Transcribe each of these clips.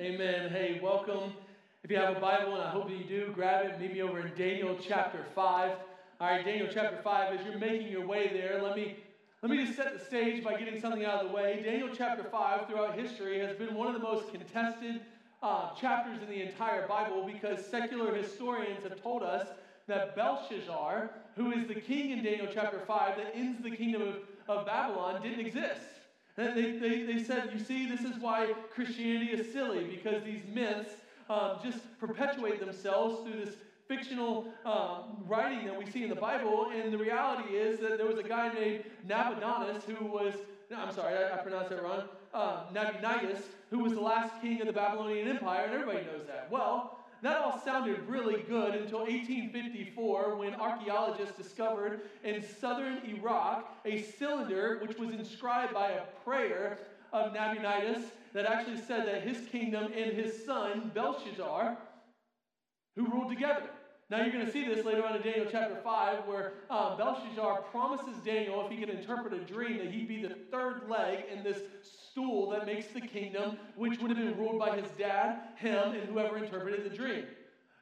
Amen. Hey, welcome. If you have a Bible, and I hope you do, grab it. Meet me over in Daniel chapter 5. All right, Daniel chapter 5. As you're making your way there, let me let me just set the stage by getting something out of the way. Daniel chapter 5, throughout history, has been one of the most contested uh, chapters in the entire Bible because secular historians have told us that Belshazzar, who is the king in Daniel chapter 5 that ends the kingdom of, of Babylon, didn't exist. They, they, they said, you see, this is why Christianity is silly, because these myths um, just perpetuate themselves through this fictional um, writing that we see in the Bible. And the reality is that there was a guy named Nabonidus who was, I'm sorry, I, I pronounced that wrong, uh, Nabonidus, who was the last king of the Babylonian Empire, and everybody knows that. Well, that all sounded really good until 1854 when archaeologists discovered in southern Iraq a cylinder which was inscribed by a prayer of Nabonidus that actually said that his kingdom and his son, Belshazzar, who ruled together. Now you're going to see this later on in Daniel chapter 5, where um, Belshazzar promises Daniel, if he can interpret a dream, that he'd be the third leg in this stool that makes the kingdom, which would have been ruled by his dad, him, and whoever interpreted the dream.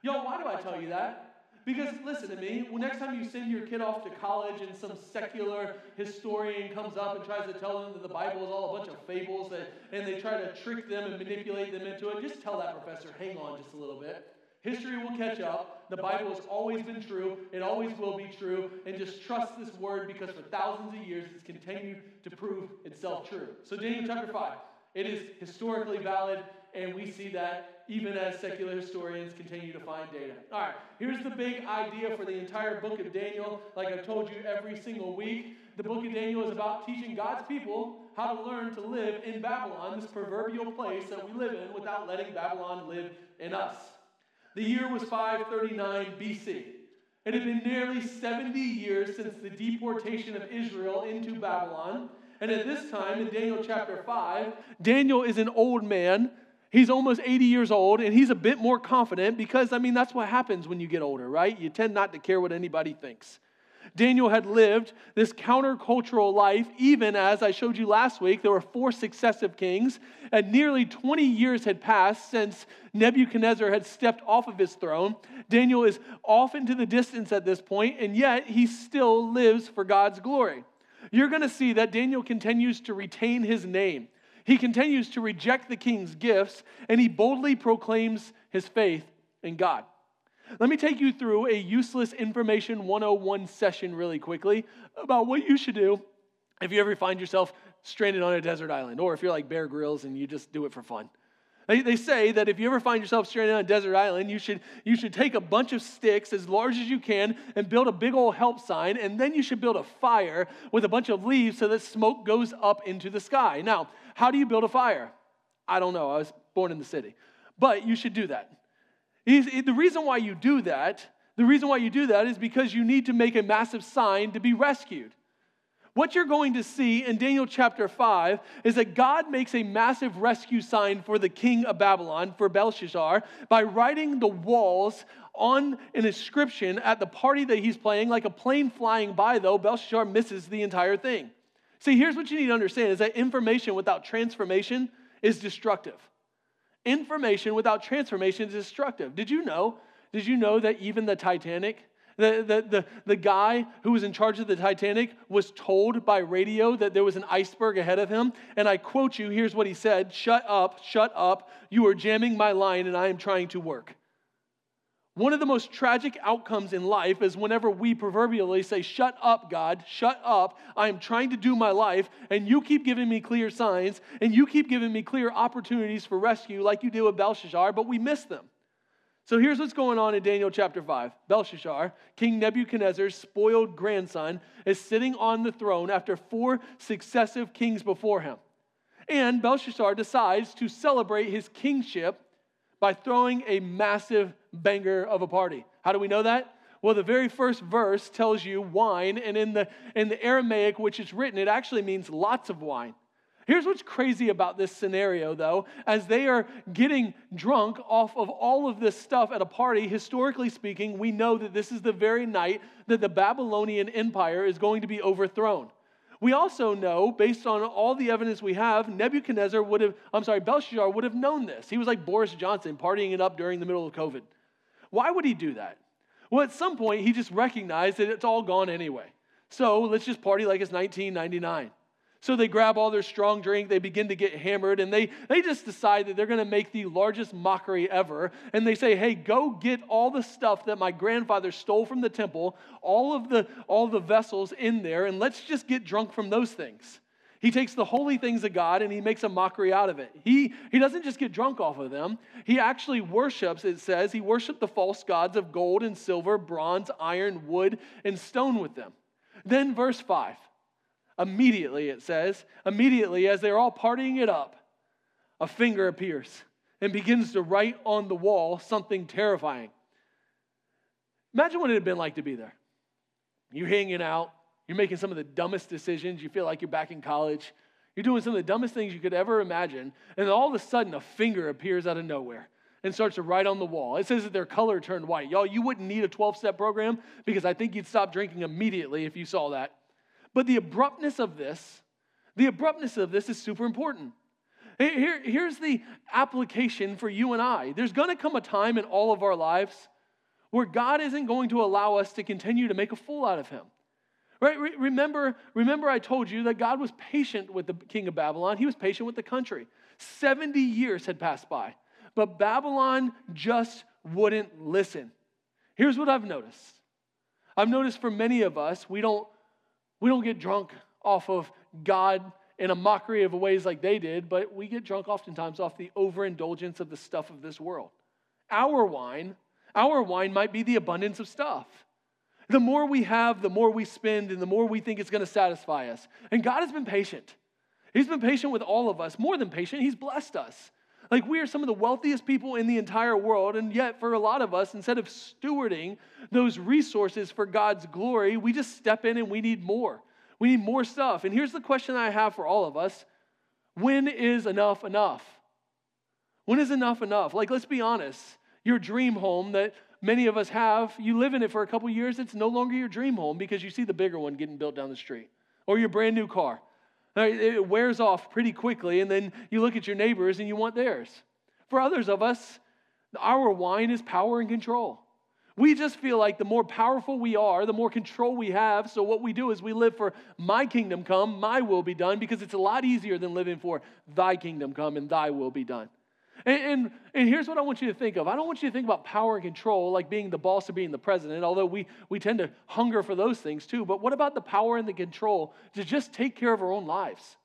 Y'all, why do I tell you that? Because listen to me, well, next time you send your kid off to college and some secular historian comes up and tries to tell them that the Bible is all a bunch of fables that, and they try to trick them and manipulate them into it, just tell that professor, hang on just a little bit. History will catch up. The Bible has always been true. It always will be true. And just trust this word because for thousands of years it's continued to prove itself true. So, Daniel chapter 5, it is historically valid, and we see that even as secular historians continue to find data. All right, here's the big idea for the entire book of Daniel. Like I've told you every single week, the book of Daniel is about teaching God's people how to learn to live in Babylon, this proverbial place that we live in, without letting Babylon live in us. The year was 539 BC. It had been nearly 70 years since the deportation of Israel into Babylon. And at this time, in Daniel chapter 5, Daniel is an old man. He's almost 80 years old, and he's a bit more confident because, I mean, that's what happens when you get older, right? You tend not to care what anybody thinks. Daniel had lived this countercultural life, even as I showed you last week, there were four successive kings, and nearly 20 years had passed since Nebuchadnezzar had stepped off of his throne. Daniel is off into the distance at this point, and yet he still lives for God's glory. You're going to see that Daniel continues to retain his name. He continues to reject the king's gifts, and he boldly proclaims his faith in God. Let me take you through a useless information 101 session really quickly about what you should do if you ever find yourself stranded on a desert island, or if you're like Bear Grylls and you just do it for fun. They, they say that if you ever find yourself stranded on a desert island, you should, you should take a bunch of sticks as large as you can and build a big old help sign, and then you should build a fire with a bunch of leaves so that smoke goes up into the sky. Now, how do you build a fire? I don't know. I was born in the city. But you should do that. The reason why you do that, the reason why you do that is because you need to make a massive sign to be rescued. What you're going to see in Daniel chapter 5 is that God makes a massive rescue sign for the king of Babylon, for Belshazzar, by writing the walls on an inscription at the party that he's playing, like a plane flying by, though, Belshazzar misses the entire thing. See, here's what you need to understand is that information without transformation is destructive. Information without transformation is destructive. Did you know? Did you know that even the Titanic, the, the, the, the guy who was in charge of the Titanic was told by radio that there was an iceberg ahead of him? And I quote you here's what he said Shut up, shut up. You are jamming my line, and I am trying to work. One of the most tragic outcomes in life is whenever we proverbially say, Shut up, God, shut up. I am trying to do my life, and you keep giving me clear signs, and you keep giving me clear opportunities for rescue, like you did with Belshazzar, but we miss them. So here's what's going on in Daniel chapter 5. Belshazzar, King Nebuchadnezzar's spoiled grandson, is sitting on the throne after four successive kings before him. And Belshazzar decides to celebrate his kingship by throwing a massive banger of a party. How do we know that? Well, the very first verse tells you wine, and in the, in the Aramaic, which is written, it actually means lots of wine. Here's what's crazy about this scenario, though. As they are getting drunk off of all of this stuff at a party, historically speaking, we know that this is the very night that the Babylonian Empire is going to be overthrown. We also know, based on all the evidence we have, Nebuchadnezzar would have, I'm sorry, Belshazzar would have known this. He was like Boris Johnson partying it up during the middle of COVID. Why would he do that? Well, at some point, he just recognized that it's all gone anyway. So let's just party like it's 1999. So they grab all their strong drink, they begin to get hammered, and they, they just decide that they're going to make the largest mockery ever. And they say, hey, go get all the stuff that my grandfather stole from the temple, all of the, all the vessels in there, and let's just get drunk from those things. He takes the holy things of God and he makes a mockery out of it. He, he doesn't just get drunk off of them, he actually worships, it says, he worshiped the false gods of gold and silver, bronze, iron, wood, and stone with them. Then, verse 5 Immediately, it says, immediately as they're all partying it up, a finger appears and begins to write on the wall something terrifying. Imagine what it had been like to be there. You're hanging out, you're making some of the dumbest decisions, you feel like you're back in college, you're doing some of the dumbest things you could ever imagine, and all of a sudden a finger appears out of nowhere and starts to write on the wall. It says that their color turned white. Y'all, you wouldn't need a 12 step program because I think you'd stop drinking immediately if you saw that. But the abruptness of this, the abruptness of this is super important. Here, here's the application for you and I. There's going to come a time in all of our lives where God isn't going to allow us to continue to make a fool out of him. Right? Remember, remember I told you that God was patient with the king of Babylon. He was patient with the country. 70 years had passed by, but Babylon just wouldn't listen. Here's what I've noticed. I've noticed for many of us, we don't we don't get drunk off of God in a mockery of ways like they did, but we get drunk oftentimes off the overindulgence of the stuff of this world. Our wine, our wine might be the abundance of stuff. The more we have, the more we spend, and the more we think it's going to satisfy us. And God has been patient. He's been patient with all of us, more than patient, He's blessed us. Like we are some of the wealthiest people in the entire world, and yet for a lot of us, instead of stewarding those resources for God's glory, we just step in and we need more. We need more stuff. And here's the question I have for all of us When is enough enough? When is enough enough? Like, let's be honest. Your dream home that many of us have, you live in it for a couple years, it's no longer your dream home because you see the bigger one getting built down the street or your brand new car. Uh, it wears off pretty quickly, and then you look at your neighbors and you want theirs. For others of us, our wine is power and control. We just feel like the more powerful we are, the more control we have. So, what we do is we live for my kingdom come, my will be done, because it's a lot easier than living for thy kingdom come and thy will be done. And, and, and, here's what I want you to think of I don't want you to think about power and control like being the boss or being the president, although we, we tend to hunger for those things too. But what about the power and the control to just take care of our own lives?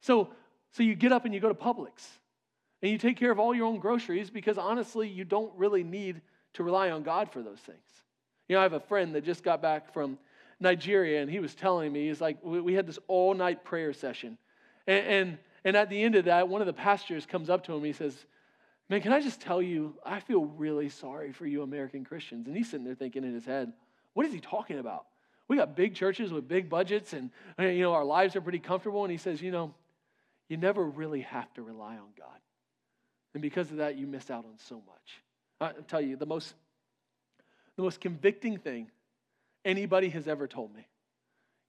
So, so you get up and you go to Publix and you take care of all your own groceries because honestly, you don't really need to rely on God for those things. You know, I have a friend that just got back from Nigeria and he was telling me, he's like, we, we had this all night prayer session. and, and and at the end of that, one of the pastors comes up to him. He says, Man, can I just tell you, I feel really sorry for you American Christians. And he's sitting there thinking in his head, What is he talking about? We got big churches with big budgets, and you know our lives are pretty comfortable. And he says, You know, you never really have to rely on God. And because of that, you miss out on so much. I'll tell you, the most, the most convicting thing anybody has ever told me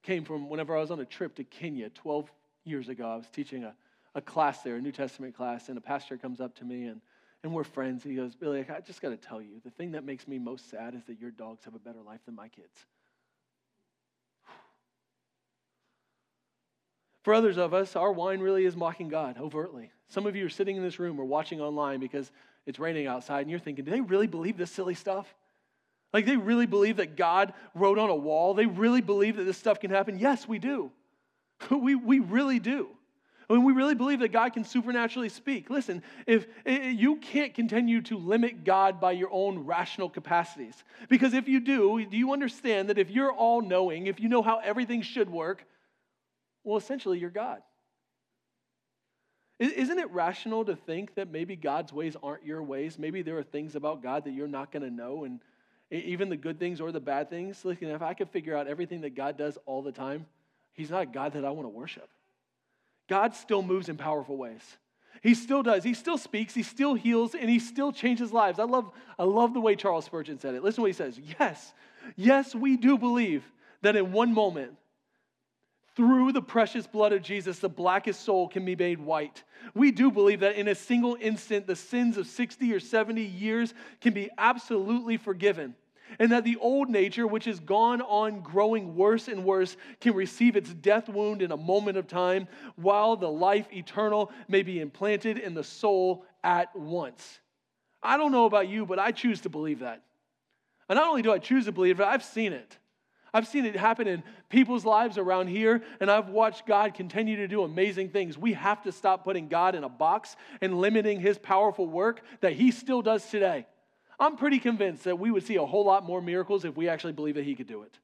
came from whenever I was on a trip to Kenya 12 years ago. I was teaching a a class there, a New Testament class, and a pastor comes up to me and, and we're friends. He goes, Billy, I just got to tell you, the thing that makes me most sad is that your dogs have a better life than my kids. For others of us, our wine really is mocking God overtly. Some of you are sitting in this room or watching online because it's raining outside, and you're thinking, do they really believe this silly stuff? Like, they really believe that God wrote on a wall? They really believe that this stuff can happen? Yes, we do. we, we really do. When we really believe that God can supernaturally speak. Listen, if you can't continue to limit God by your own rational capacities, because if you do, do you understand that if you're all knowing, if you know how everything should work, well, essentially you're God. Isn't it rational to think that maybe God's ways aren't your ways? Maybe there are things about God that you're not going to know, and even the good things or the bad things. Listen, if I could figure out everything that God does all the time, He's not a God that I want to worship. God still moves in powerful ways. He still does. He still speaks. He still heals, and he still changes lives. I love, I love the way Charles Spurgeon said it. Listen to what he says. Yes, yes, we do believe that in one moment, Through the precious blood of Jesus, the blackest soul can be made white. We do believe that in a single instant, the sins of 60 or 70 years can be absolutely forgiven. And that the old nature, which has gone on growing worse and worse, can receive its death wound in a moment of time, while the life eternal may be implanted in the soul at once. I don't know about you, but I choose to believe that. And not only do I choose to believe it, I've seen it. I've seen it happen in people's lives around here, and I've watched God continue to do amazing things. We have to stop putting God in a box and limiting his powerful work that he still does today. I'm pretty convinced that we would see a whole lot more miracles if we actually believe that he could do it.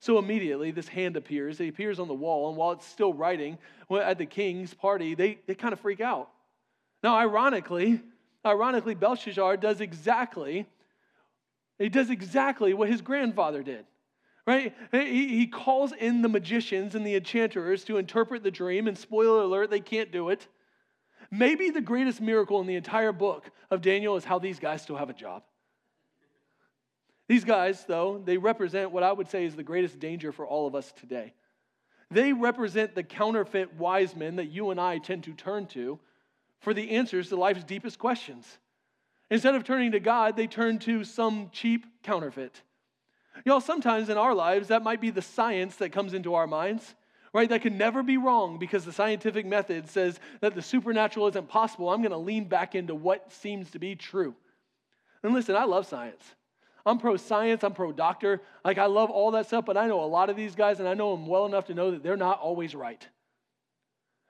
So immediately, this hand appears. It appears on the wall, and while it's still writing at the king's party, they, they kind of freak out. Now, ironically, ironically, Belshazzar does exactly, he does exactly what his grandfather did right? He, he calls in the magicians and the enchanters to interpret the dream, and spoiler alert, they can't do it. Maybe the greatest miracle in the entire book of Daniel is how these guys still have a job. These guys, though, they represent what I would say is the greatest danger for all of us today. They represent the counterfeit wise men that you and I tend to turn to for the answers to life's deepest questions. Instead of turning to God, they turn to some cheap counterfeit. Y'all, sometimes in our lives, that might be the science that comes into our minds, right? That can never be wrong because the scientific method says that the supernatural isn't possible. I'm going to lean back into what seems to be true. And listen, I love science. I'm pro science, I'm pro doctor. Like, I love all that stuff, but I know a lot of these guys, and I know them well enough to know that they're not always right.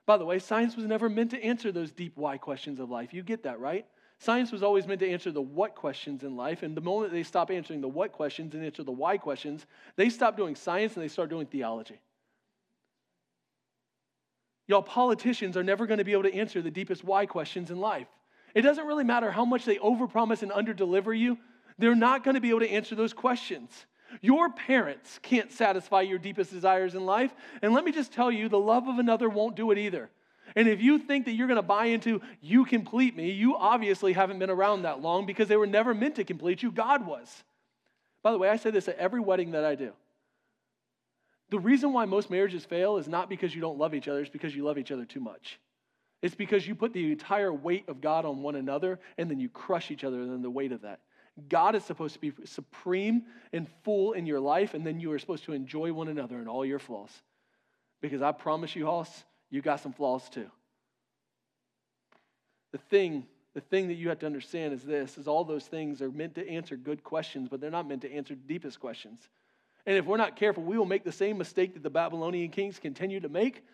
By the way, science was never meant to answer those deep why questions of life. You get that, right? Science was always meant to answer the what questions in life, and the moment they stop answering the what questions and answer the why questions, they stop doing science and they start doing theology. Y'all, politicians are never going to be able to answer the deepest why questions in life. It doesn't really matter how much they overpromise and underdeliver you, they're not going to be able to answer those questions. Your parents can't satisfy your deepest desires in life. And let me just tell you, the love of another won't do it either. And if you think that you're going to buy into you complete me, you obviously haven't been around that long because they were never meant to complete you. God was. By the way, I say this at every wedding that I do. The reason why most marriages fail is not because you don't love each other, it's because you love each other too much. It's because you put the entire weight of God on one another and then you crush each other in the weight of that. God is supposed to be supreme and full in your life, and then you are supposed to enjoy one another and all your flaws. Because I promise you, Hoss, you got some flaws too. The thing, the thing that you have to understand is this is all those things are meant to answer good questions, but they're not meant to answer deepest questions. And if we're not careful, we will make the same mistake that the Babylonian kings continue to make.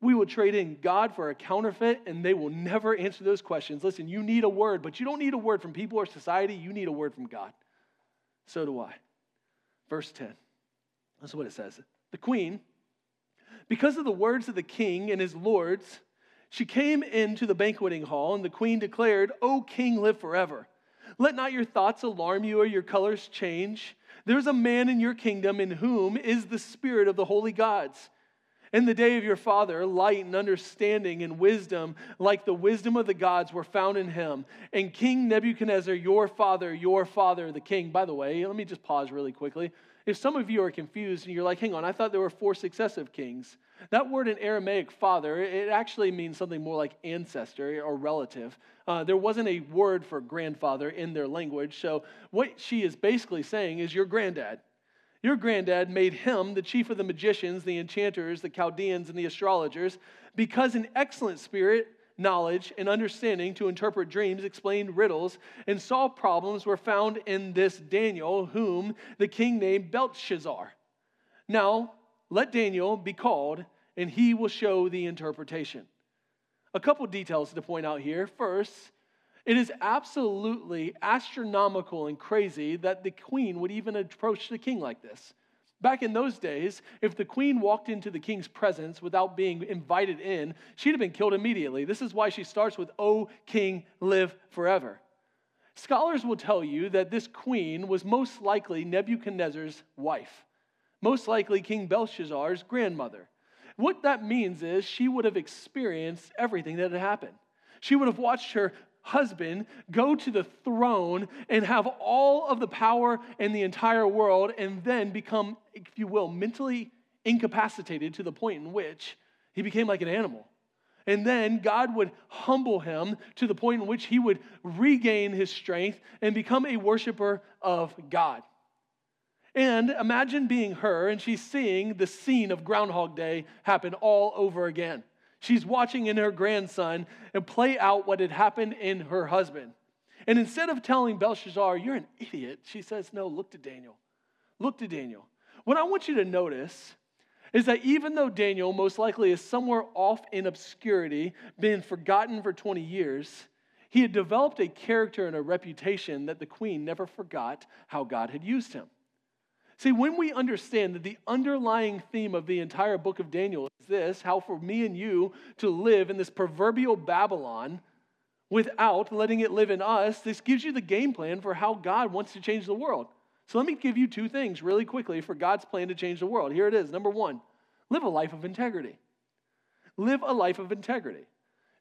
We will trade in God for a counterfeit, and they will never answer those questions. Listen, you need a word, but you don't need a word from people or society. You need a word from God. So do I. Verse 10. That's what it says. The queen, because of the words of the king and his lords, she came into the banqueting hall, and the queen declared, O king, live forever. Let not your thoughts alarm you or your colors change. There's a man in your kingdom in whom is the spirit of the holy gods. In the day of your father, light and understanding and wisdom, like the wisdom of the gods, were found in him. And King Nebuchadnezzar, your father, your father, the king, by the way, let me just pause really quickly. If some of you are confused and you're like, hang on, I thought there were four successive kings. That word in Aramaic, father, it actually means something more like ancestor or relative. Uh, there wasn't a word for grandfather in their language. So what she is basically saying is your granddad. Your granddad made him the chief of the magicians, the enchanters, the Chaldeans, and the astrologers because an excellent spirit knowledge and understanding to interpret dreams, explain riddles, and solve problems were found in this Daniel, whom the king named Belshazzar. Now, let Daniel be called, and he will show the interpretation. A couple details to point out here. First, it is absolutely astronomical and crazy that the queen would even approach the king like this. Back in those days, if the queen walked into the king's presence without being invited in, she'd have been killed immediately. This is why she starts with, O king, live forever. Scholars will tell you that this queen was most likely Nebuchadnezzar's wife, most likely King Belshazzar's grandmother. What that means is she would have experienced everything that had happened. She would have watched her husband go to the throne and have all of the power in the entire world and then become, if you will, mentally incapacitated to the point in which he became like an animal. And then God would humble him to the point in which he would regain his strength and become a worshiper of God. And imagine being her and she's seeing the scene of Groundhog Day happen all over again. She's watching in her grandson and play out what had happened in her husband. And instead of telling Belshazzar, you're an idiot, she says, no, look to Daniel. Look to Daniel. What I want you to notice is that even though Daniel most likely is somewhere off in obscurity, been forgotten for 20 years, he had developed a character and a reputation that the queen never forgot how God had used him. See, when we understand that the underlying theme of the entire book of Daniel is this how for me and you to live in this proverbial Babylon without letting it live in us, this gives you the game plan for how God wants to change the world. So let me give you two things really quickly for God's plan to change the world. Here it is. Number one, live a life of integrity. Live a life of integrity.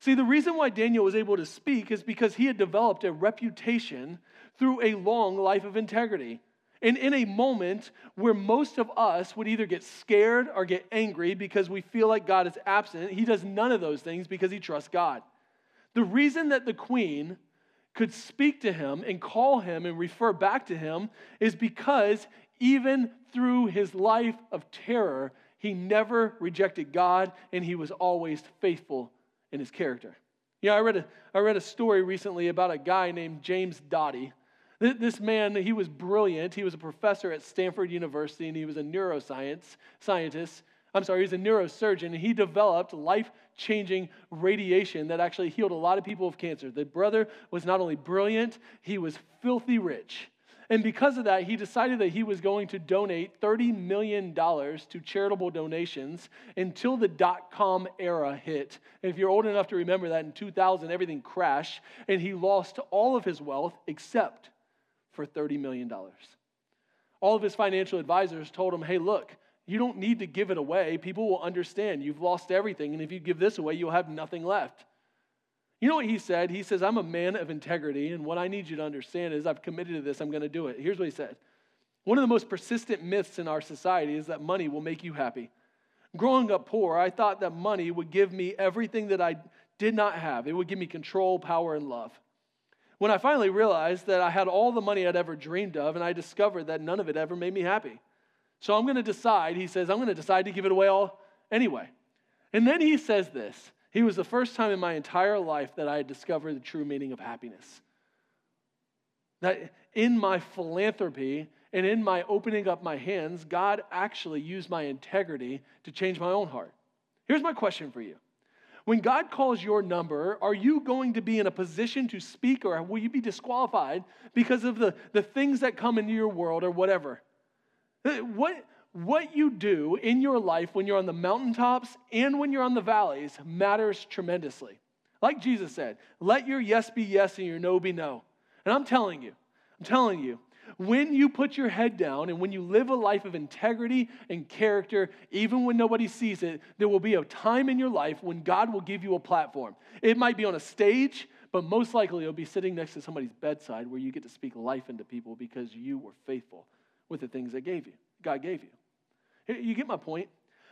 See, the reason why Daniel was able to speak is because he had developed a reputation through a long life of integrity. And in a moment where most of us would either get scared or get angry because we feel like God is absent, he does none of those things because he trusts God. The reason that the queen could speak to him and call him and refer back to him is because even through his life of terror, he never rejected God and he was always faithful in his character. Yeah, I read a, I read a story recently about a guy named James Doty. This man, he was brilliant. He was a professor at Stanford University and he was a neuroscience scientist. I'm sorry, he's a neurosurgeon. And he developed life changing radiation that actually healed a lot of people of cancer. The brother was not only brilliant, he was filthy rich. And because of that, he decided that he was going to donate $30 million to charitable donations until the dot com era hit. And if you're old enough to remember that, in 2000, everything crashed, and he lost all of his wealth except for $30 million. All of his financial advisors told him, hey, look, you don't need to give it away. People will understand. You've lost everything, and if you give this away, you'll have nothing left. You know what he said? He says, I'm a man of integrity, and what I need you to understand is I've committed to this, I'm going to do it. Here's what he said One of the most persistent myths in our society is that money will make you happy. Growing up poor, I thought that money would give me everything that I did not have, it would give me control, power, and love. When I finally realized that I had all the money I'd ever dreamed of, and I discovered that none of it ever made me happy. So I'm going to decide, he says, I'm going to decide to give it away all anyway. And then he says this He was the first time in my entire life that I had discovered the true meaning of happiness. That in my philanthropy and in my opening up my hands, God actually used my integrity to change my own heart. Here's my question for you. When God calls your number, are you going to be in a position to speak or will you be disqualified because of the, the things that come into your world or whatever? Uh, what, what you do in your life when you're on the mountaintops and when you're on the valleys matters tremendously. Like Jesus said, let your yes be yes and your no be no. And I'm telling you, I'm telling you, when you put your head down and when you live a life of integrity and character, even when nobody sees it, there will be a time in your life when God will give you a platform. It might be on a stage, but most likely it'll be sitting next to somebody's bedside where you get to speak life into people because you were faithful with the things that gave you, God gave you. You get my point?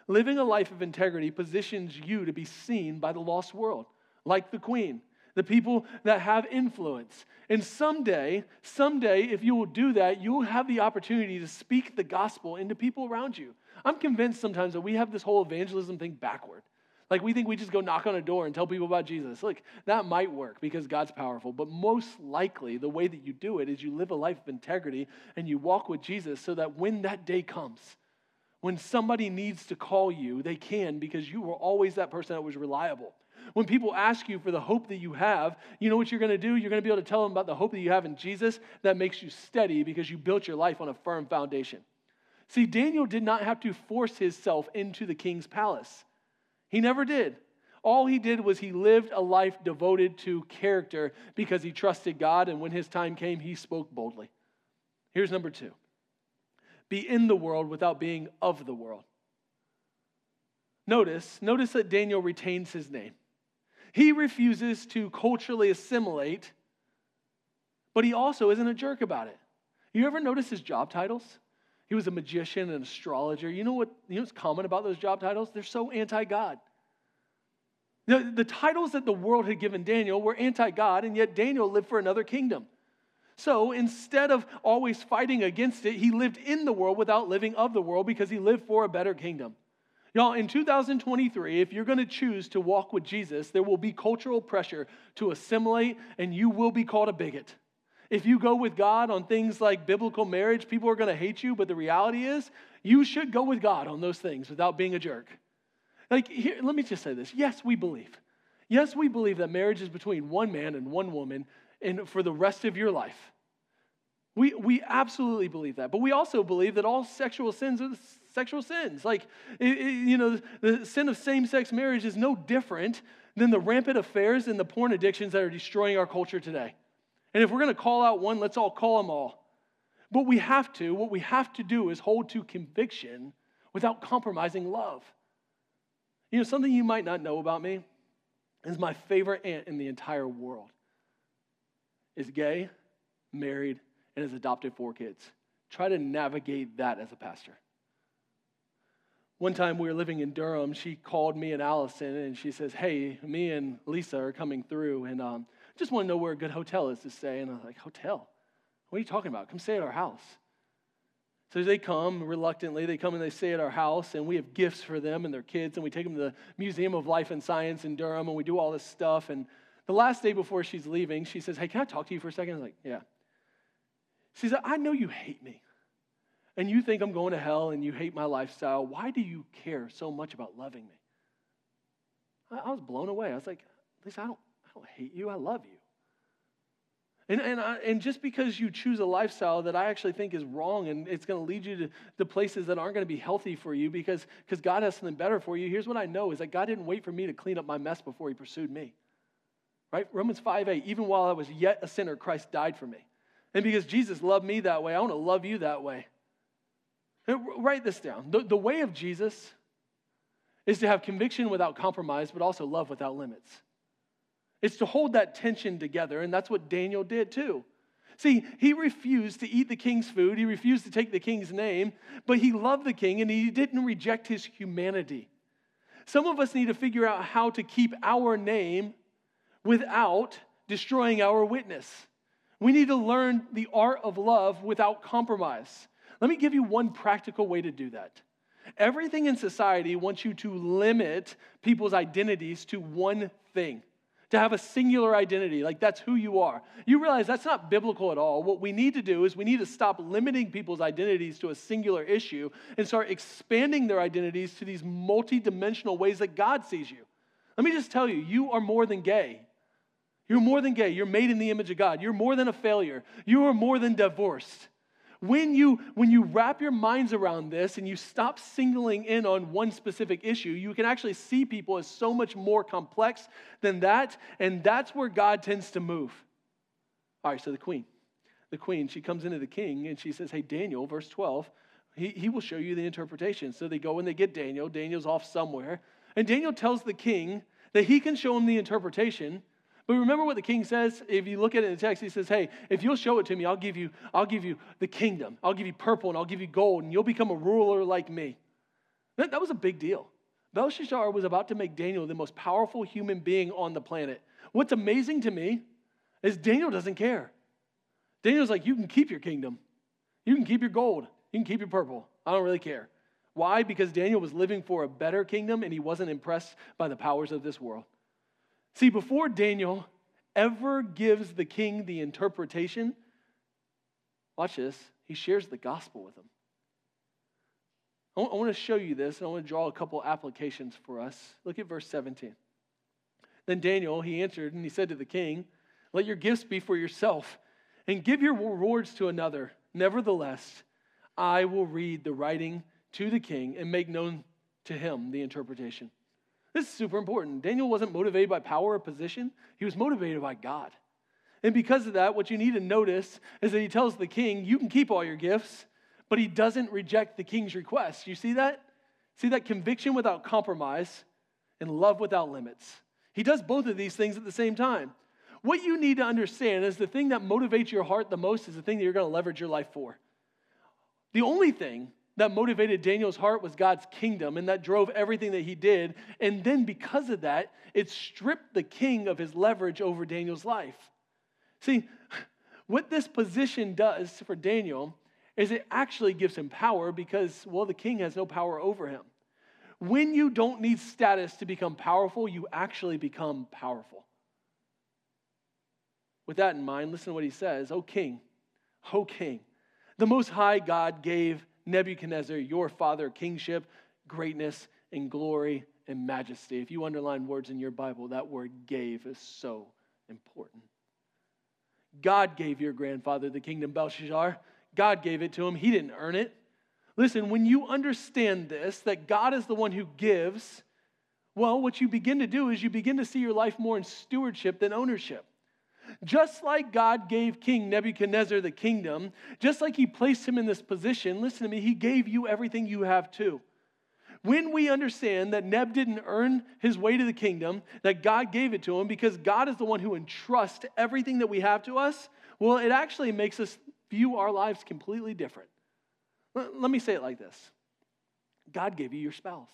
Living a life of integrity positions you to be seen by the lost world, like the queen, the people that have influence. And someday, someday, if you will do that, you will have the opportunity to speak the gospel into people around you. I'm convinced sometimes that we have this whole evangelism thing backward. Like we think we just go knock on a door and tell people about Jesus. Look, that might work because God's powerful, but most likely the way that you do it is you live a life of integrity and you walk with Jesus so that when that day comes, when somebody needs to call you, they can because you were always that person that was reliable. When people ask you for the hope that you have, you know what you're going to do? You're going to be able to tell them about the hope that you have in Jesus that makes you steady because you built your life on a firm foundation. See, Daniel did not have to force himself into the king's palace. He never did. All he did was he lived a life devoted to character because he trusted God, and when his time came, he spoke boldly. Here's number two be in the world without being of the world. Notice, notice that Daniel retains his name. He refuses to culturally assimilate, but he also isn't a jerk about it. You ever notice his job titles? He was a magician an astrologer. You know what? You know what's common about those job titles? They're so anti-God. The, the titles that the world had given Daniel were anti-God, and yet Daniel lived for another kingdom. So instead of always fighting against it, he lived in the world without living of the world because he lived for a better kingdom. Y'all, in 2023, if you're going to choose to walk with Jesus, there will be cultural pressure to assimilate, and you will be called a bigot. If you go with God on things like biblical marriage, people are going to hate you, but the reality is, you should go with God on those things without being a jerk. Like, here, let me just say this. Yes, we believe. Yes, we believe that marriage is between one man and one woman and for the rest of your life. We, we absolutely believe that. But we also believe that all sexual sins are sexual sins. Like, it, it, you know, the sin of same sex marriage is no different than the rampant affairs and the porn addictions that are destroying our culture today. And if we're going to call out one, let's all call them all. But we have to, what we have to do is hold to conviction without compromising love. You know, something you might not know about me is my favorite aunt in the entire world is gay, married, and has adopted four kids. Try to navigate that as a pastor. One time we were living in Durham, she called me and Allison and she says, Hey, me and Lisa are coming through and um, just want to know where a good hotel is to stay. And I was like, Hotel? What are you talking about? Come stay at our house. So they come reluctantly, they come and they stay at our house, and we have gifts for them and their kids, and we take them to the Museum of Life and Science in Durham, and we do all this stuff. And the last day before she's leaving, she says, Hey, can I talk to you for a second? I was like, Yeah. She said, I know you hate me, and you think I'm going to hell, and you hate my lifestyle. Why do you care so much about loving me? I, I was blown away. I was like, Lisa, I don't, I don't hate you, I love you. And, and, I, and just because you choose a lifestyle that I actually think is wrong and it's going to lead you to, the places that aren't going to be healthy for you because, because God has something better for you, here's what I know is that God didn't wait for me to clean up my mess before he pursued me. Right? Romans 5 8, even while I was yet a sinner, Christ died for me. And because Jesus loved me that way, I want to love you that way. And write this down. The, the way of Jesus is to have conviction without compromise, but also love without limits. It's to hold that tension together, and that's what Daniel did too. See, he refused to eat the king's food, he refused to take the king's name, but he loved the king and he didn't reject his humanity. Some of us need to figure out how to keep our name without destroying our witness. We need to learn the art of love without compromise. Let me give you one practical way to do that. Everything in society wants you to limit people's identities to one thing to have a singular identity, like that's who you are. You realize that's not biblical at all. What we need to do is we need to stop limiting people's identities to a singular issue and start expanding their identities to these multidimensional ways that God sees you. Let me just tell you, you are more than gay. You're more than gay. You're made in the image of God. You're more than a failure. You are more than divorced. When you, when you wrap your minds around this and you stop singling in on one specific issue, you can actually see people as so much more complex than that, and that's where God tends to move. All right, so the queen. The queen, she comes into the king and she says, Hey, Daniel, verse 12, he, he will show you the interpretation. So they go and they get Daniel. Daniel's off somewhere. And Daniel tells the king that he can show him the interpretation but remember what the king says? If you look at it in the text, he says, Hey, if you'll show it to me, I'll give you, I'll give you the kingdom. I'll give you purple and I'll give you gold, and you'll become a ruler like me. That, that was a big deal. Belshazzar was about to make Daniel the most powerful human being on the planet. What's amazing to me is Daniel doesn't care. Daniel's like, You can keep your kingdom, you can keep your gold, you can keep your purple. I don't really care. Why? Because Daniel was living for a better kingdom and he wasn't impressed by the powers of this world. See, before Daniel ever gives the king the interpretation, watch this, he shares the gospel with him. I want to show you this, and I want to draw a couple applications for us. Look at verse 17. Then Daniel, he answered, and he said to the king, Let your gifts be for yourself, and give your rewards to another. Nevertheless, I will read the writing to the king and make known to him the interpretation. This is super important. Daniel wasn't motivated by power or position, he was motivated by God. And because of that, what you need to notice is that he tells the king, You can keep all your gifts, but he doesn't reject the king's request. You see that? See that conviction without compromise and love without limits. He does both of these things at the same time. What you need to understand is the thing that motivates your heart the most is the thing that you're going to leverage your life for. The only thing that motivated Daniel's heart was God's kingdom, and that drove everything that he did. And then, because of that, it stripped the king of his leverage over Daniel's life. See, what this position does for Daniel is it actually gives him power because, well, the king has no power over him. When you don't need status to become powerful, you actually become powerful. With that in mind, listen to what he says O king, O king, the Most High God gave Nebuchadnezzar your father kingship, greatness, and glory and majesty. If you underline words in your Bible, that word gave is so important. God gave your grandfather the kingdom, Belshazzar. God gave it to him. He didn't earn it. Listen, when you understand this, that God is the one who gives, well, what you begin to do is you begin to see your life more in stewardship than ownership. Just like God gave King Nebuchadnezzar the kingdom, just like he placed him in this position, listen to me, he gave you everything you have too. When we understand that Neb didn't earn his way to the kingdom, that God gave it to him because God is the one who entrusts everything that we have to us, well, it actually makes us view our lives completely different. Let me say it like this God gave you your spouse.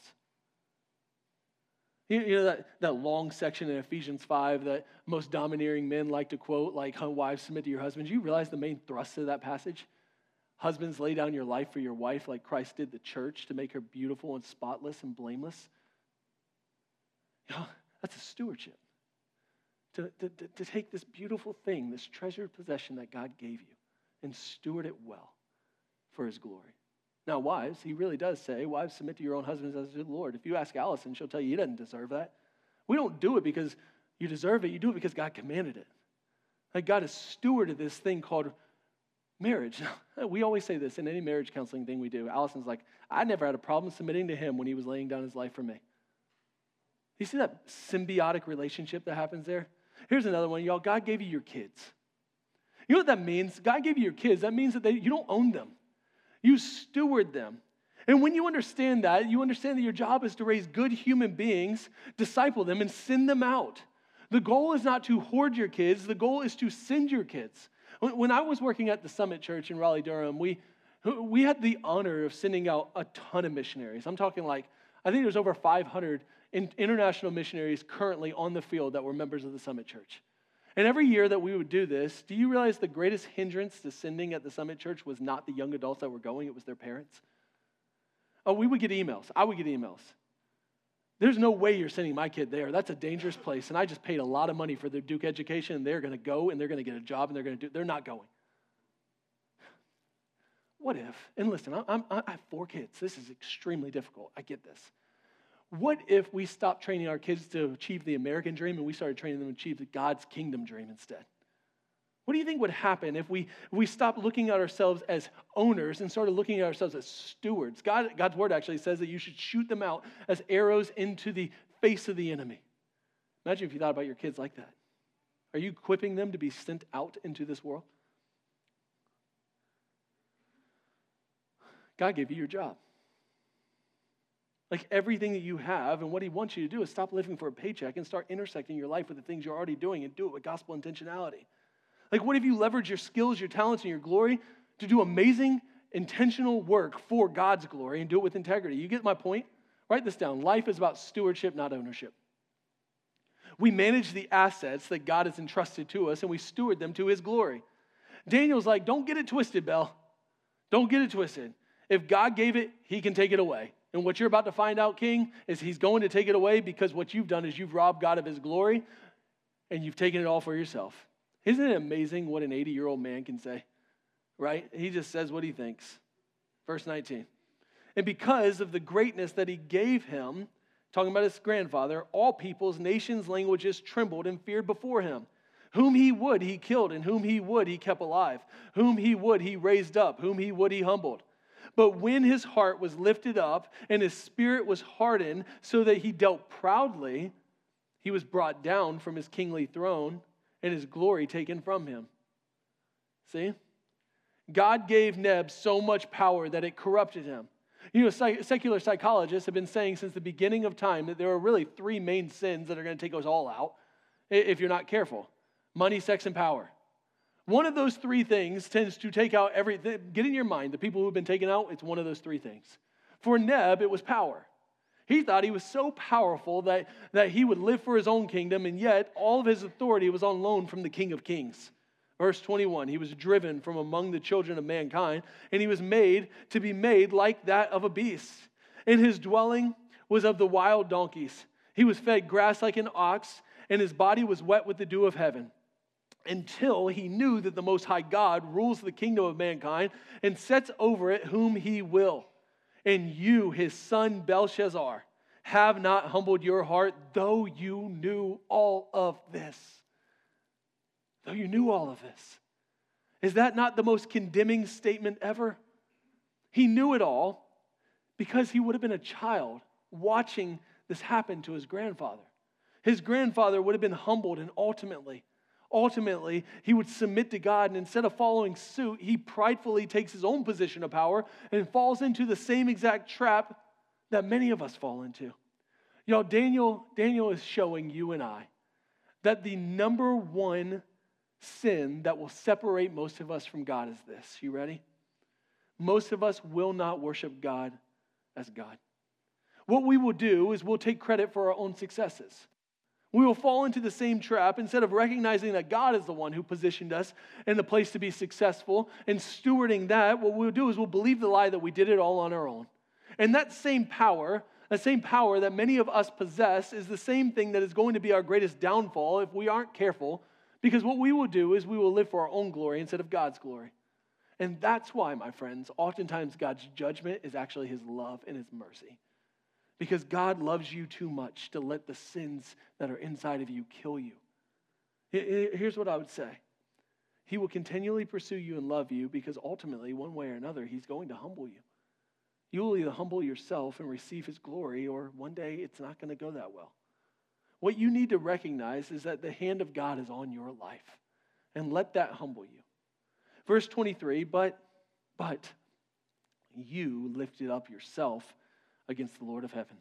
You know that, that long section in Ephesians 5 that most domineering men like to quote, like, wives, submit to your husbands. You realize the main thrust of that passage? Husbands, lay down your life for your wife like Christ did the church to make her beautiful and spotless and blameless. You know, that's a stewardship. To, to, to take this beautiful thing, this treasured possession that God gave you, and steward it well for his glory. Now, wives, he really does say, wives, submit to your own husbands as to the Lord. If you ask Allison, she'll tell you he doesn't deserve that. We don't do it because you deserve it. You do it because God commanded it. Like God is steward of this thing called marriage. we always say this in any marriage counseling thing we do. Allison's like, I never had a problem submitting to him when he was laying down his life for me. You see that symbiotic relationship that happens there? Here's another one, y'all. God gave you your kids. You know what that means? God gave you your kids. That means that they, you don't own them, you steward them. And when you understand that, you understand that your job is to raise good human beings, disciple them, and send them out. The goal is not to hoard your kids, the goal is to send your kids. When I was working at the Summit Church in Raleigh, Durham, we, we had the honor of sending out a ton of missionaries. I'm talking like, I think there's over 500 international missionaries currently on the field that were members of the Summit Church. And every year that we would do this, do you realize the greatest hindrance to sending at the Summit Church was not the young adults that were going, it was their parents? Oh, we would get emails. I would get emails. There's no way you're sending my kid there. That's a dangerous place. And I just paid a lot of money for their Duke education, and they're going to go and they're going to get a job and they're going to do, they're not going. What if, and listen, I'm, i have four kids. This is extremely difficult. I get this. What if we stopped training our kids to achieve the American dream and we started training them to achieve the God's kingdom dream instead? What do you think would happen if we, if we stopped looking at ourselves as owners and started looking at ourselves as stewards? God, God's word actually says that you should shoot them out as arrows into the face of the enemy. Imagine if you thought about your kids like that. Are you equipping them to be sent out into this world? God gave you your job. Like everything that you have, and what He wants you to do is stop living for a paycheck and start intersecting your life with the things you're already doing and do it with gospel intentionality. Like, what if you leverage your skills, your talents, and your glory to do amazing, intentional work for God's glory and do it with integrity? You get my point? Write this down. Life is about stewardship, not ownership. We manage the assets that God has entrusted to us and we steward them to His glory. Daniel's like, don't get it twisted, Bell. Don't get it twisted. If God gave it, He can take it away. And what you're about to find out, King, is He's going to take it away because what you've done is you've robbed God of His glory and you've taken it all for yourself. Isn't it amazing what an 80 year old man can say? Right? He just says what he thinks. Verse 19. And because of the greatness that he gave him, talking about his grandfather, all peoples, nations, languages trembled and feared before him. Whom he would, he killed, and whom he would, he kept alive. Whom he would, he raised up. Whom he would, he humbled. But when his heart was lifted up and his spirit was hardened, so that he dealt proudly, he was brought down from his kingly throne and his glory taken from him. See? God gave Neb so much power that it corrupted him. You know, secular psychologists have been saying since the beginning of time that there are really three main sins that are going to take us all out if you're not careful money, sex, and power. One of those three things tends to take out everything. Get in your mind, the people who've been taken out, it's one of those three things. For Neb, it was power. He thought he was so powerful that, that he would live for his own kingdom, and yet all of his authority was on loan from the King of Kings. Verse 21 He was driven from among the children of mankind, and he was made to be made like that of a beast. And his dwelling was of the wild donkeys. He was fed grass like an ox, and his body was wet with the dew of heaven until he knew that the Most High God rules the kingdom of mankind and sets over it whom he will. And you, his son Belshazzar, have not humbled your heart, though you knew all of this. Though you knew all of this. Is that not the most condemning statement ever? He knew it all because he would have been a child watching this happen to his grandfather. His grandfather would have been humbled and ultimately ultimately he would submit to God, and instead of following suit, he pridefully takes his own position of power and falls into the same exact trap that many of us fall into. Y'all, Daniel, Daniel is showing you and I that the number one sin that will separate most of us from God is this. You ready? Most of us will not worship God as God. What we will do is we'll take credit for our own successes. We will fall into the same trap instead of recognizing that God is the one who positioned us in the place to be successful and stewarding that. What we'll do is we'll believe the lie that we did it all on our own. And that same power, that same power that many of us possess, is the same thing that is going to be our greatest downfall if we aren't careful. Because what we will do is we will live for our own glory instead of God's glory. And that's why, my friends, oftentimes God's judgment is actually his love and his mercy because God loves you too much to let the sins that are inside of you kill you. Here's what I would say He will continually pursue you and love you because ultimately, one way or another, He's going to humble you. You will either humble yourself and receive His glory, or one day it's not going to go that well. What you need to recognize is that the hand of God is on your life, and let that humble you. Verse 23 But, but, you lifted up yourself against the Lord of heaven.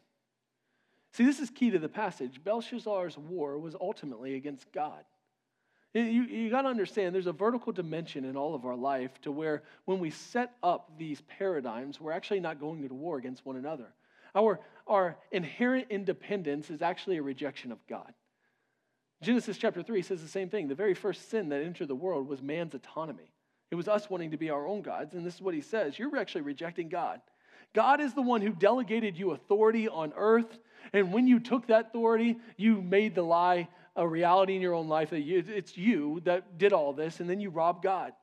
See, this is key to the passage. Belshazzar's war was ultimately against God. You, you got to understand there's a vertical dimension in all of our life to where when we set up these paradigms, we're actually not going to war against one another. Our, our inherent independence is actually a rejection of God. Genesis chapter 3 says the same thing. The very first sin that entered the world was man's autonomy. It was us wanting to be our own gods. And this is what he says You're actually rejecting God. God is the one who delegated you authority on earth. And when you took that authority, you made the lie a reality in your own life that you, it's you that did all this, and then you rob God.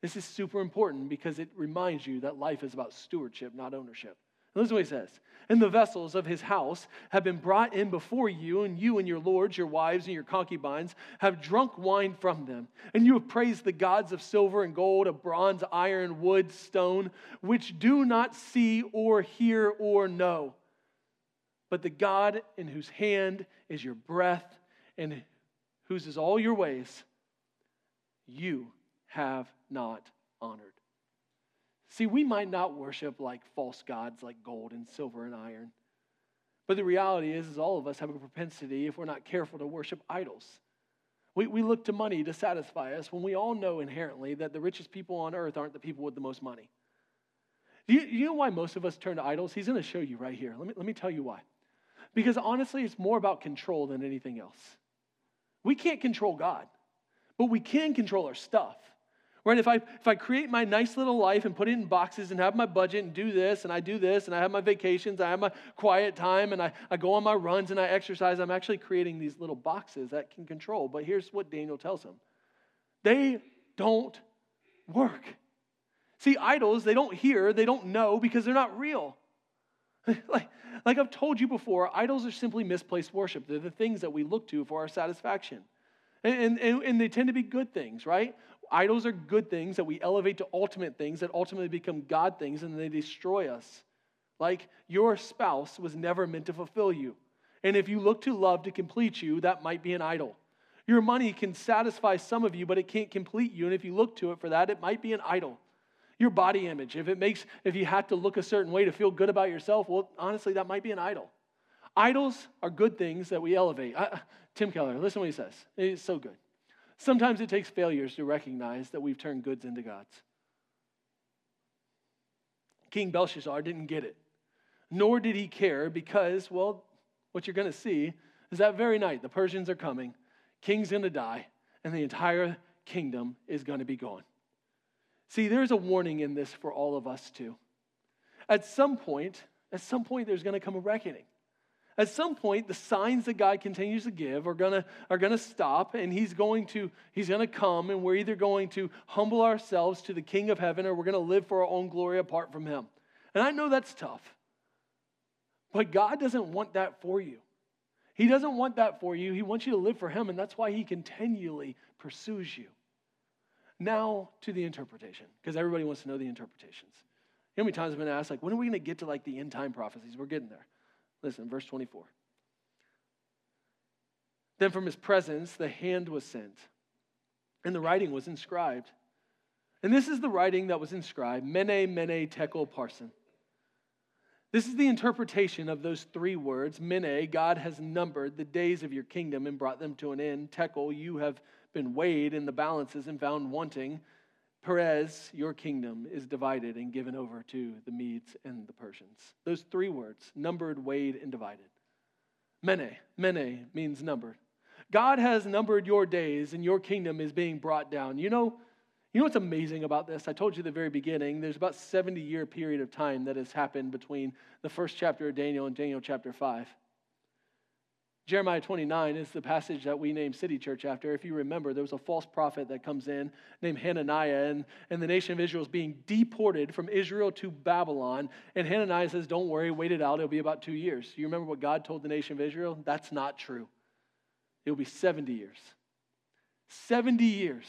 This is super important because it reminds you that life is about stewardship, not ownership. And listen to what he says. And the vessels of his house have been brought in before you, and you and your lords, your wives, and your concubines have drunk wine from them. And you have praised the gods of silver and gold, of bronze, iron, wood, stone, which do not see or hear or know. But the God in whose hand is your breath and whose is all your ways, you have not honored. See, we might not worship like false gods like gold and silver and iron. But the reality is, is all of us have a propensity, if we're not careful, to worship idols. We, we look to money to satisfy us when we all know inherently that the richest people on earth aren't the people with the most money. Do you, you know why most of us turn to idols? He's going to show you right here. Let me, let me tell you why. Because honestly, it's more about control than anything else. We can't control God, but we can control our stuff. Right? If I, if I create my nice little life and put it in boxes and have my budget and do this and I do this and I have my vacations, I have my quiet time and I, I go on my runs and I exercise, I'm actually creating these little boxes that can control. But here's what Daniel tells him they don't work. See, idols, they don't hear, they don't know because they're not real. like, like I've told you before, idols are simply misplaced worship. They're the things that we look to for our satisfaction. And, and, and, they tend to be good things, right? Idols are good things that we elevate to ultimate things that ultimately become God things and they destroy us. Like your spouse was never meant to fulfill you. And if you look to love to complete you, that might be an idol. Your money can satisfy some of you, but it can't complete you. And if you look to it for that, it might be an idol. Your body image, if it makes, if you have to look a certain way to feel good about yourself, well, honestly, that might be an idol. Idols are good things that we elevate. I, Tim Keller, listen to what he says. It's so good. Sometimes it takes failures to recognize that we've turned goods into gods. King Belshazzar didn't get it, nor did he care because, well, what you're going to see is that very night the Persians are coming, king's going to die, and the entire kingdom is going to be gone. See, there's a warning in this for all of us too. At some point, at some point, there's going to come a reckoning. At some point, the signs that God continues to give are going to, are to stop, and He's going to He's going to come, and we're either going to humble ourselves to the King of Heaven, or we're going to live for our own glory apart from Him. And I know that's tough, but God doesn't want that for you. He doesn't want that for you. He wants you to live for Him, and that's why He continually pursues you. Now to the interpretation, because everybody wants to know the interpretations. You know how many times I've been asked, like, when are we going to get to like the end time prophecies? We're getting there. Listen, verse 24. Then from his presence the hand was sent, and the writing was inscribed. And this is the writing that was inscribed Mene, Mene, Tekel, Parsin. This is the interpretation of those three words. Mene, God has numbered the days of your kingdom and brought them to an end. Tekel, you have been weighed in the balances and found wanting. Peres, your kingdom is divided and given over to the Medes and the Persians. Those three words, numbered, weighed, and divided. Mene, mene means numbered. God has numbered your days and your kingdom is being brought down. You know, you know what's amazing about this? I told you at the very beginning, there's about 70 year period of time that has happened between the first chapter of Daniel and Daniel chapter 5. Jeremiah 29 is the passage that we name City Church after. If you remember, there was a false prophet that comes in named Hananiah, and, and the nation of Israel is being deported from Israel to Babylon. And Hananiah says, Don't worry, wait it out. It'll be about two years. You remember what God told the nation of Israel? That's not true. It'll be 70 years. 70 years,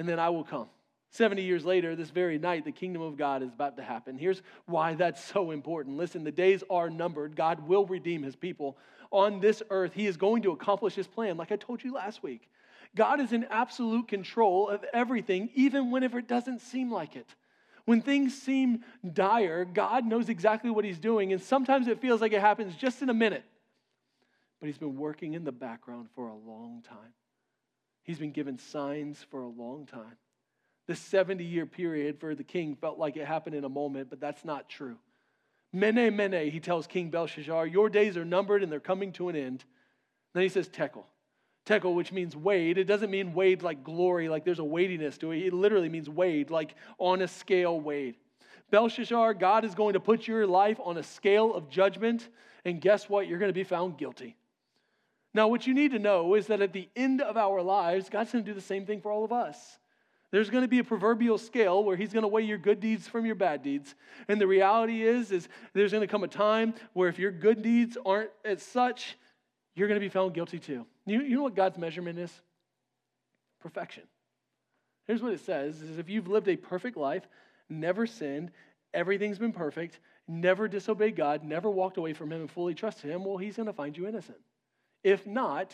and then I will come. 70 years later, this very night, the kingdom of God is about to happen. Here's why that's so important. Listen, the days are numbered. God will redeem his people on this earth, he is going to accomplish his plan, like I told you last week. God is in absolute control of everything, even whenever it doesn't seem like it. When things seem dire, God knows exactly what he's doing, and sometimes it feels like it happens just in a minute. But he's been working in the background for a long time. He's been given signs for a long time. The 70 year period for the king felt like it happened in a moment, but that's not true. Mene, mene, he tells King Belshazzar, your days are numbered and they're coming to an end. Then he says tekel. Tekel, which means weighed. It doesn't mean weighed like glory, like there's a weightiness to it. It literally means weighed, like on a scale weighed. Belshazzar, God is going to put your life on a scale of judgment, and guess what? You're going to be found guilty. Now, what you need to know is that at the end of our lives, God's going to do the same thing for all of us. There's going to be a proverbial scale where he's going to weigh your good deeds from your bad deeds. And the reality is is there's going to come a time where if your good deeds aren't as such, you're going to be found guilty too. You, you know what God's measurement is? Perfection. Here's what it says is if you've lived a perfect life, never sinned, everything's been perfect, never disobeyed God, never walked away from him and fully trusted him, well, he's going to find you innocent. If not,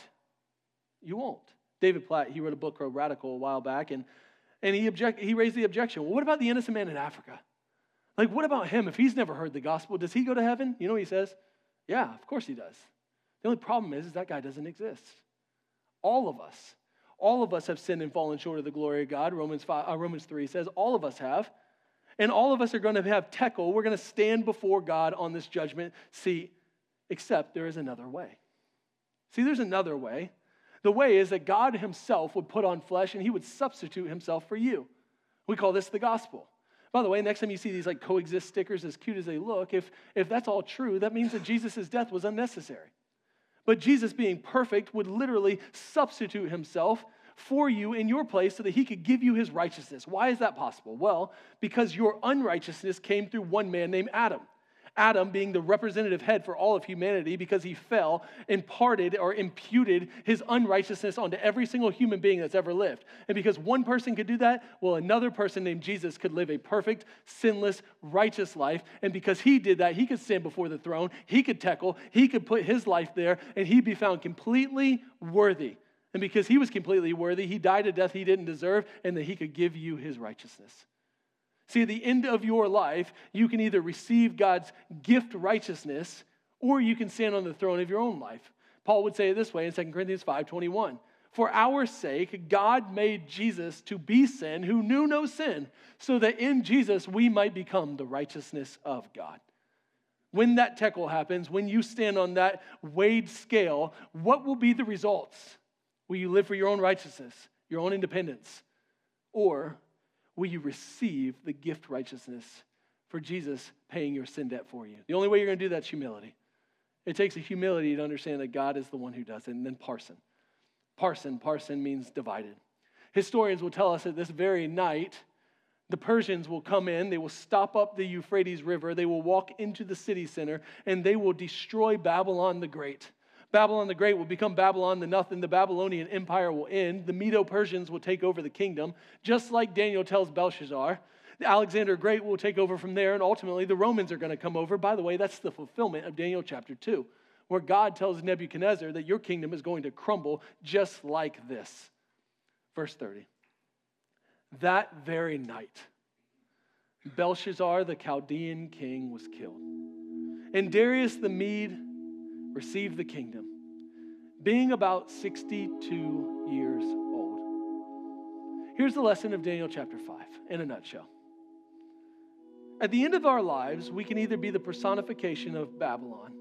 you won't. David Platt, he wrote a book called Radical a while back, and and he, object, he raised the objection well, what about the innocent man in Africa? Like, what about him? If he's never heard the gospel, does he go to heaven? You know what he says? Yeah, of course he does. The only problem is, is that guy doesn't exist. All of us, all of us have sinned and fallen short of the glory of God. Romans, 5, uh, Romans 3 says all of us have. And all of us are going to have tekel. We're going to stand before God on this judgment seat, except there is another way. See, there's another way. The way is that God Himself would put on flesh and He would substitute Himself for you. We call this the gospel. By the way, next time you see these like coexist stickers, as cute as they look, if, if that's all true, that means that Jesus' death was unnecessary. But Jesus, being perfect, would literally substitute himself for you in your place so that he could give you his righteousness. Why is that possible? Well, because your unrighteousness came through one man named Adam. Adam being the representative head for all of humanity because he fell, imparted or imputed his unrighteousness onto every single human being that's ever lived. And because one person could do that, well, another person named Jesus could live a perfect, sinless, righteous life. And because he did that, he could stand before the throne, he could tekel, he could put his life there, and he'd be found completely worthy. And because he was completely worthy, he died a death he didn't deserve, and that he could give you his righteousness. See, at the end of your life, you can either receive God's gift righteousness or you can stand on the throne of your own life. Paul would say it this way in 2 Corinthians 5:21. For our sake, God made Jesus to be sin who knew no sin, so that in Jesus we might become the righteousness of God. When that tekel happens, when you stand on that weighed scale, what will be the results? Will you live for your own righteousness, your own independence? Or will you receive the gift righteousness for Jesus paying your sin debt for you? The only way you're going to do that is humility. It takes a humility to understand that God is the one who does it. And then parsin. Parsin, parsin means divided. Historians will tell us that this very night, the Persians will come in, they will stop up the Euphrates River, they will walk into the city center, and they will destroy Babylon the Great. Babylon the Great will become Babylon the Nothing. The Babylonian Empire will end. The Medo Persians will take over the kingdom, just like Daniel tells Belshazzar. Alexander the Great will take over from there, and ultimately the Romans are going to come over. By the way, that's the fulfillment of Daniel chapter 2 where God tells Nebuchadnezzar that your kingdom is going to crumble just like this. Verse 30. That very night, Belshazzar, the Chaldean king, was killed. And Darius the Mede received the kingdom, being about 62 years old. Here's the lesson of Daniel chapter 5 in a nutshell. At the end of our lives, we can either be the personification of Babylon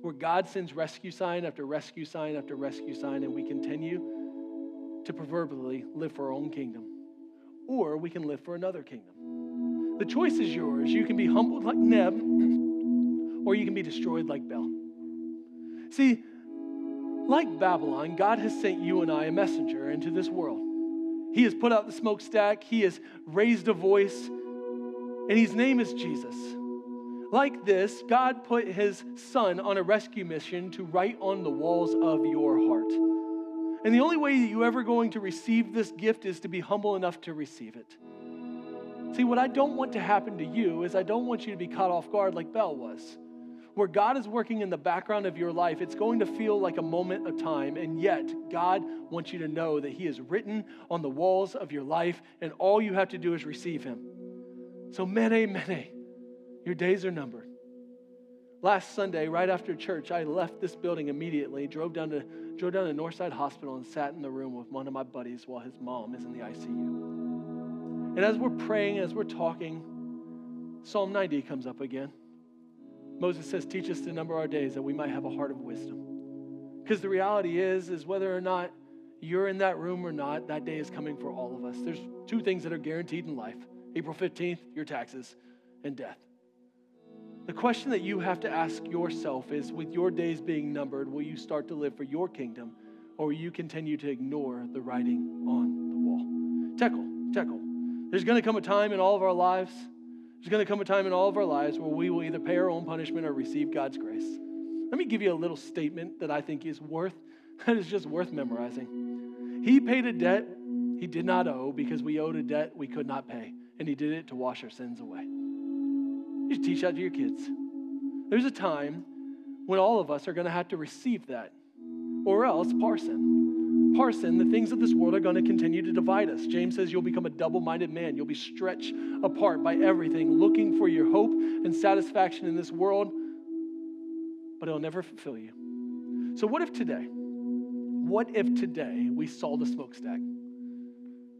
where God sends rescue sign after rescue sign after rescue sign, and we continue to proverbially live for our own kingdom. Or we can live for another kingdom. The choice is yours. You can be humbled like Neb, or you can be destroyed like Bel. See, like Babylon, God has sent you and I a messenger into this world. He has put out the smokestack, He has raised a voice, and His name is Jesus. Like this, God put his son on a rescue mission to write on the walls of your heart. And the only way that you're ever going to receive this gift is to be humble enough to receive it. See, what I don't want to happen to you is I don't want you to be caught off guard like Bel was. Where God is working in the background of your life, it's going to feel like a moment of time, and yet God wants you to know that He is written on the walls of your life, and all you have to do is receive Him. So, mene, mene. Your days are numbered. Last Sunday, right after church, I left this building immediately, drove down to drove down to Northside Hospital and sat in the room with one of my buddies while his mom is in the ICU. And as we're praying, as we're talking, Psalm 90 comes up again. Moses says, Teach us to number our days that we might have a heart of wisdom. Because the reality is, is whether or not you're in that room or not, that day is coming for all of us. There's two things that are guaranteed in life April 15th, your taxes, and death. The question that you have to ask yourself is with your days being numbered, will you start to live for your kingdom or will you continue to ignore the writing on the wall? Tekel, tekel. There's going to come a time in all of our lives, there's going to come a time in all of our lives where we will either pay our own punishment or receive God's grace. Let me give you a little statement that I think is worth, that is just worth memorizing. He paid a debt he did not owe because we owed a debt we could not pay, and he did it to wash our sins away. You should teach that to your kids. There's a time when all of us are going to have to receive that, or else parsin. Parsin, the things of this world are going to continue to divide us. James says you'll become a double minded man. You'll be stretched apart by everything, looking for your hope and satisfaction in this world, but it'll never fulfill you. So, what if today, what if today we saw the smokestack,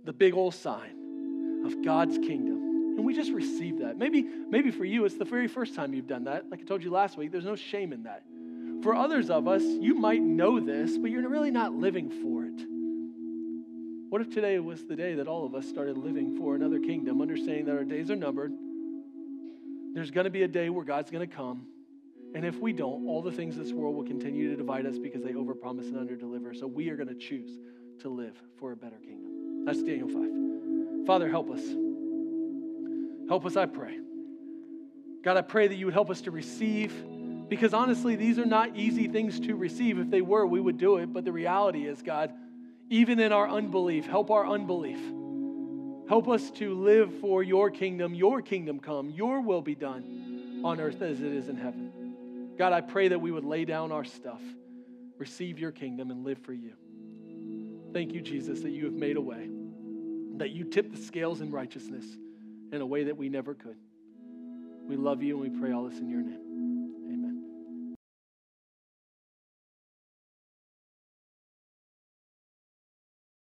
the big old sign of God's kingdom? And we just receive that. Maybe, maybe for you, it's the very first time you've done that. Like I told you last week, there's no shame in that. For others of us, you might know this, but you're really not living for it. What if today was the day that all of us started living for another kingdom, understanding that our days are numbered? There's going to be a day where God's going to come. And if we don't, all the things this world will continue to divide us because they overpromise and underdeliver. So we are going to choose to live for a better kingdom. That's Daniel 5. Father, help us. Help us, I pray. God, I pray that you would help us to receive, because honestly, these are not easy things to receive. If they were, we would do it. But the reality is, God, even in our unbelief, help our unbelief. Help us to live for your kingdom, your kingdom come, your will be done on earth as it is in heaven. God, I pray that we would lay down our stuff, receive your kingdom, and live for you. Thank you, Jesus, that you have made a way, that you tip the scales in righteousness in a way that we never could. We love you and we pray all this in your name.